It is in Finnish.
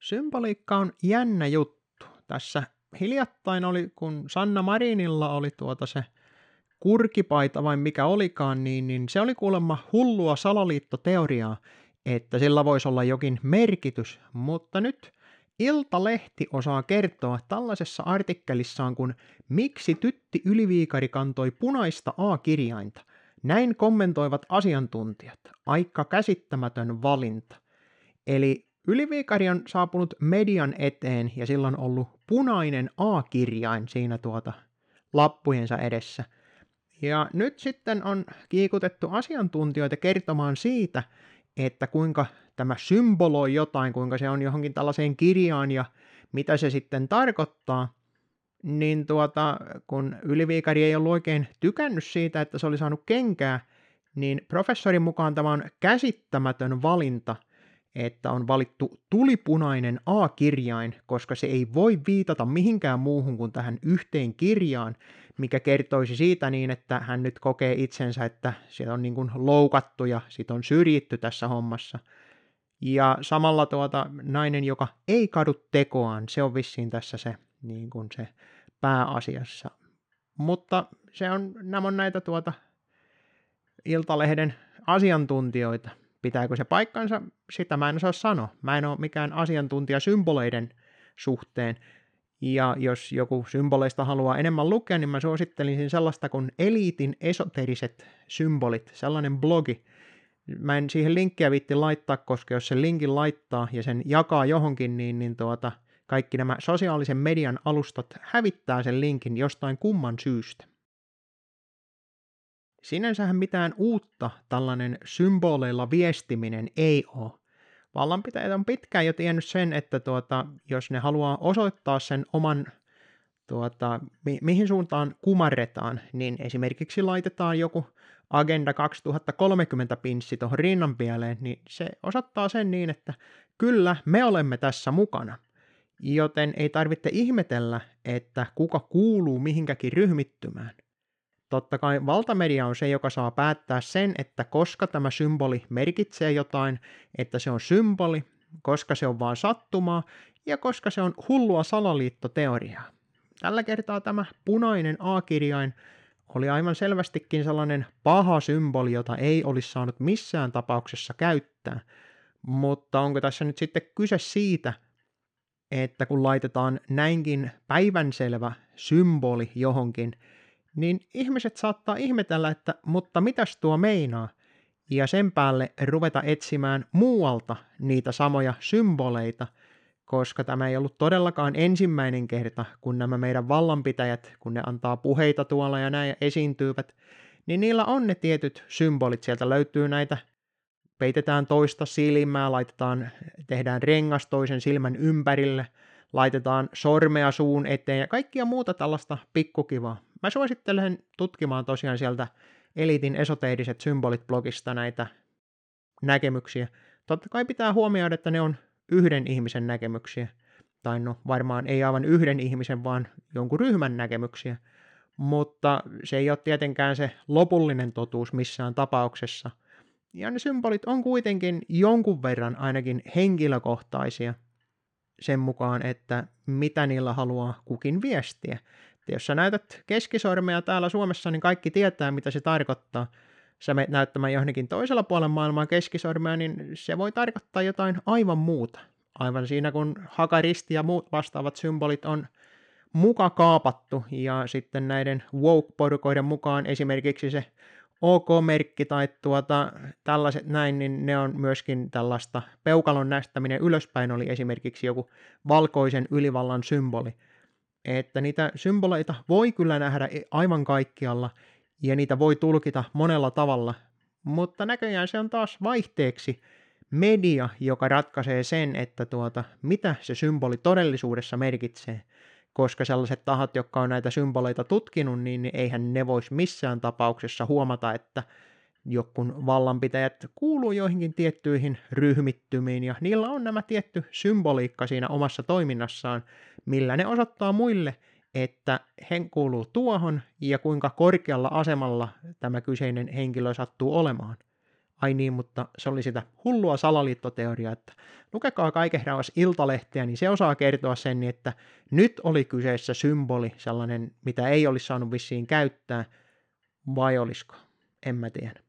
Symboliikka on jännä juttu. Tässä hiljattain oli, kun Sanna Marinilla oli tuota se kurkipaita vai mikä olikaan, niin, niin se oli kuulemma hullua salaliittoteoriaa, että sillä voisi olla jokin merkitys, mutta nyt Iltalehti osaa kertoa tällaisessa artikkelissaan, kun Miksi tytti Yliviikari kantoi punaista A-kirjainta. Näin kommentoivat asiantuntijat. Aika käsittämätön valinta. Eli Yliviikari on saapunut median eteen ja sillä on ollut punainen A-kirjain siinä tuota lappujensa edessä. Ja nyt sitten on kiikutettu asiantuntijoita kertomaan siitä, että kuinka tämä symboloi jotain, kuinka se on johonkin tällaiseen kirjaan ja mitä se sitten tarkoittaa, niin tuota, kun Yliviikari ei ollut oikein tykännyt siitä, että se oli saanut kenkää, niin professorin mukaan tämä on käsittämätön valinta, että on valittu tulipunainen A-kirjain, koska se ei voi viitata mihinkään muuhun kuin tähän yhteen kirjaan, mikä kertoisi siitä niin, että hän nyt kokee itsensä, että se on niin kuin loukattu ja sit on syrjitty tässä hommassa. Ja samalla tuota, nainen, joka ei kadu tekoaan, se on vissiin tässä se, niin kuin se pääasiassa. Mutta se on, nämä on näitä tuota Iltalehden asiantuntijoita. Pitääkö se paikkansa? Sitä mä en osaa sanoa. Mä en ole mikään asiantuntija symboleiden suhteen. Ja jos joku symboleista haluaa enemmän lukea, niin mä suosittelisin sellaista kuin Eliitin esoteriset symbolit, sellainen blogi. Mä en siihen linkkiä viitti laittaa, koska jos sen linkin laittaa ja sen jakaa johonkin, niin, niin tuota, kaikki nämä sosiaalisen median alustat hävittää sen linkin jostain kumman syystä. Sinänsähän mitään uutta tällainen symboleilla viestiminen ei ole. Vallanpitäjät on pitkään jo tiennyt sen, että tuota, jos ne haluaa osoittaa sen oman, tuota, mi- mihin suuntaan kumarretaan, niin esimerkiksi laitetaan joku Agenda 2030 pinssi tuohon rinnan pieleen, niin se osoittaa sen niin, että kyllä me olemme tässä mukana. Joten ei tarvitse ihmetellä, että kuka kuuluu mihinkäkin ryhmittymään. Totta kai valtamedia on se, joka saa päättää sen, että koska tämä symboli merkitsee jotain, että se on symboli, koska se on vain sattumaa ja koska se on hullua salaliittoteoriaa. Tällä kertaa tämä punainen A-kirjain oli aivan selvästikin sellainen paha symboli, jota ei olisi saanut missään tapauksessa käyttää. Mutta onko tässä nyt sitten kyse siitä, että kun laitetaan näinkin päivänselvä symboli johonkin, niin ihmiset saattaa ihmetellä, että mutta mitäs tuo meinaa? Ja sen päälle ruveta etsimään muualta niitä samoja symboleita, koska tämä ei ollut todellakaan ensimmäinen kerta, kun nämä meidän vallanpitäjät, kun ne antaa puheita tuolla ja näin esiintyvät, niin niillä on ne tietyt symbolit. Sieltä löytyy näitä, peitetään toista silmää, laitetaan, tehdään rengas toisen silmän ympärille, laitetaan sormea suun eteen ja kaikkia muuta tällaista pikkukivaa. Mä suosittelen tutkimaan tosiaan sieltä Elitin esoteeriset symbolit blogista näitä näkemyksiä. Totta kai pitää huomioida, että ne on yhden ihmisen näkemyksiä. Tai no varmaan ei aivan yhden ihmisen, vaan jonkun ryhmän näkemyksiä. Mutta se ei ole tietenkään se lopullinen totuus missään tapauksessa. Ja ne symbolit on kuitenkin jonkun verran ainakin henkilökohtaisia sen mukaan, että mitä niillä haluaa kukin viestiä. Et jos sä näytät keskisormea täällä Suomessa, niin kaikki tietää, mitä se tarkoittaa. Sä menet näyttämään johonkin toisella puolella maailmaa keskisormea, niin se voi tarkoittaa jotain aivan muuta. Aivan siinä, kun hakaristi ja muut vastaavat symbolit on muka kaapattu, ja sitten näiden woke-porukoiden mukaan esimerkiksi se OK-merkki tai tuota, tällaiset näin, niin ne on myöskin tällaista peukalon nästäminen ylöspäin oli esimerkiksi joku valkoisen ylivallan symboli että niitä symboleita voi kyllä nähdä aivan kaikkialla ja niitä voi tulkita monella tavalla, mutta näköjään se on taas vaihteeksi media, joka ratkaisee sen, että tuota, mitä se symboli todellisuudessa merkitsee. Koska sellaiset tahot, jotka on näitä symboleita tutkinut, niin eihän ne voisi missään tapauksessa huomata, että jokun vallanpitäjät kuuluu joihinkin tiettyihin ryhmittymiin ja niillä on nämä tietty symboliikka siinä omassa toiminnassaan, millä ne osoittaa muille, että he kuuluu tuohon ja kuinka korkealla asemalla tämä kyseinen henkilö sattuu olemaan. ai niin, mutta se oli sitä hullua salaliittoteoriaa, että lukekaa kaiken rauhassa Iltalehteä, niin se osaa kertoa sen, niin että nyt oli kyseessä symboli, sellainen, mitä ei olisi saanut vissiin käyttää, vai olisiko? En mä tiedä.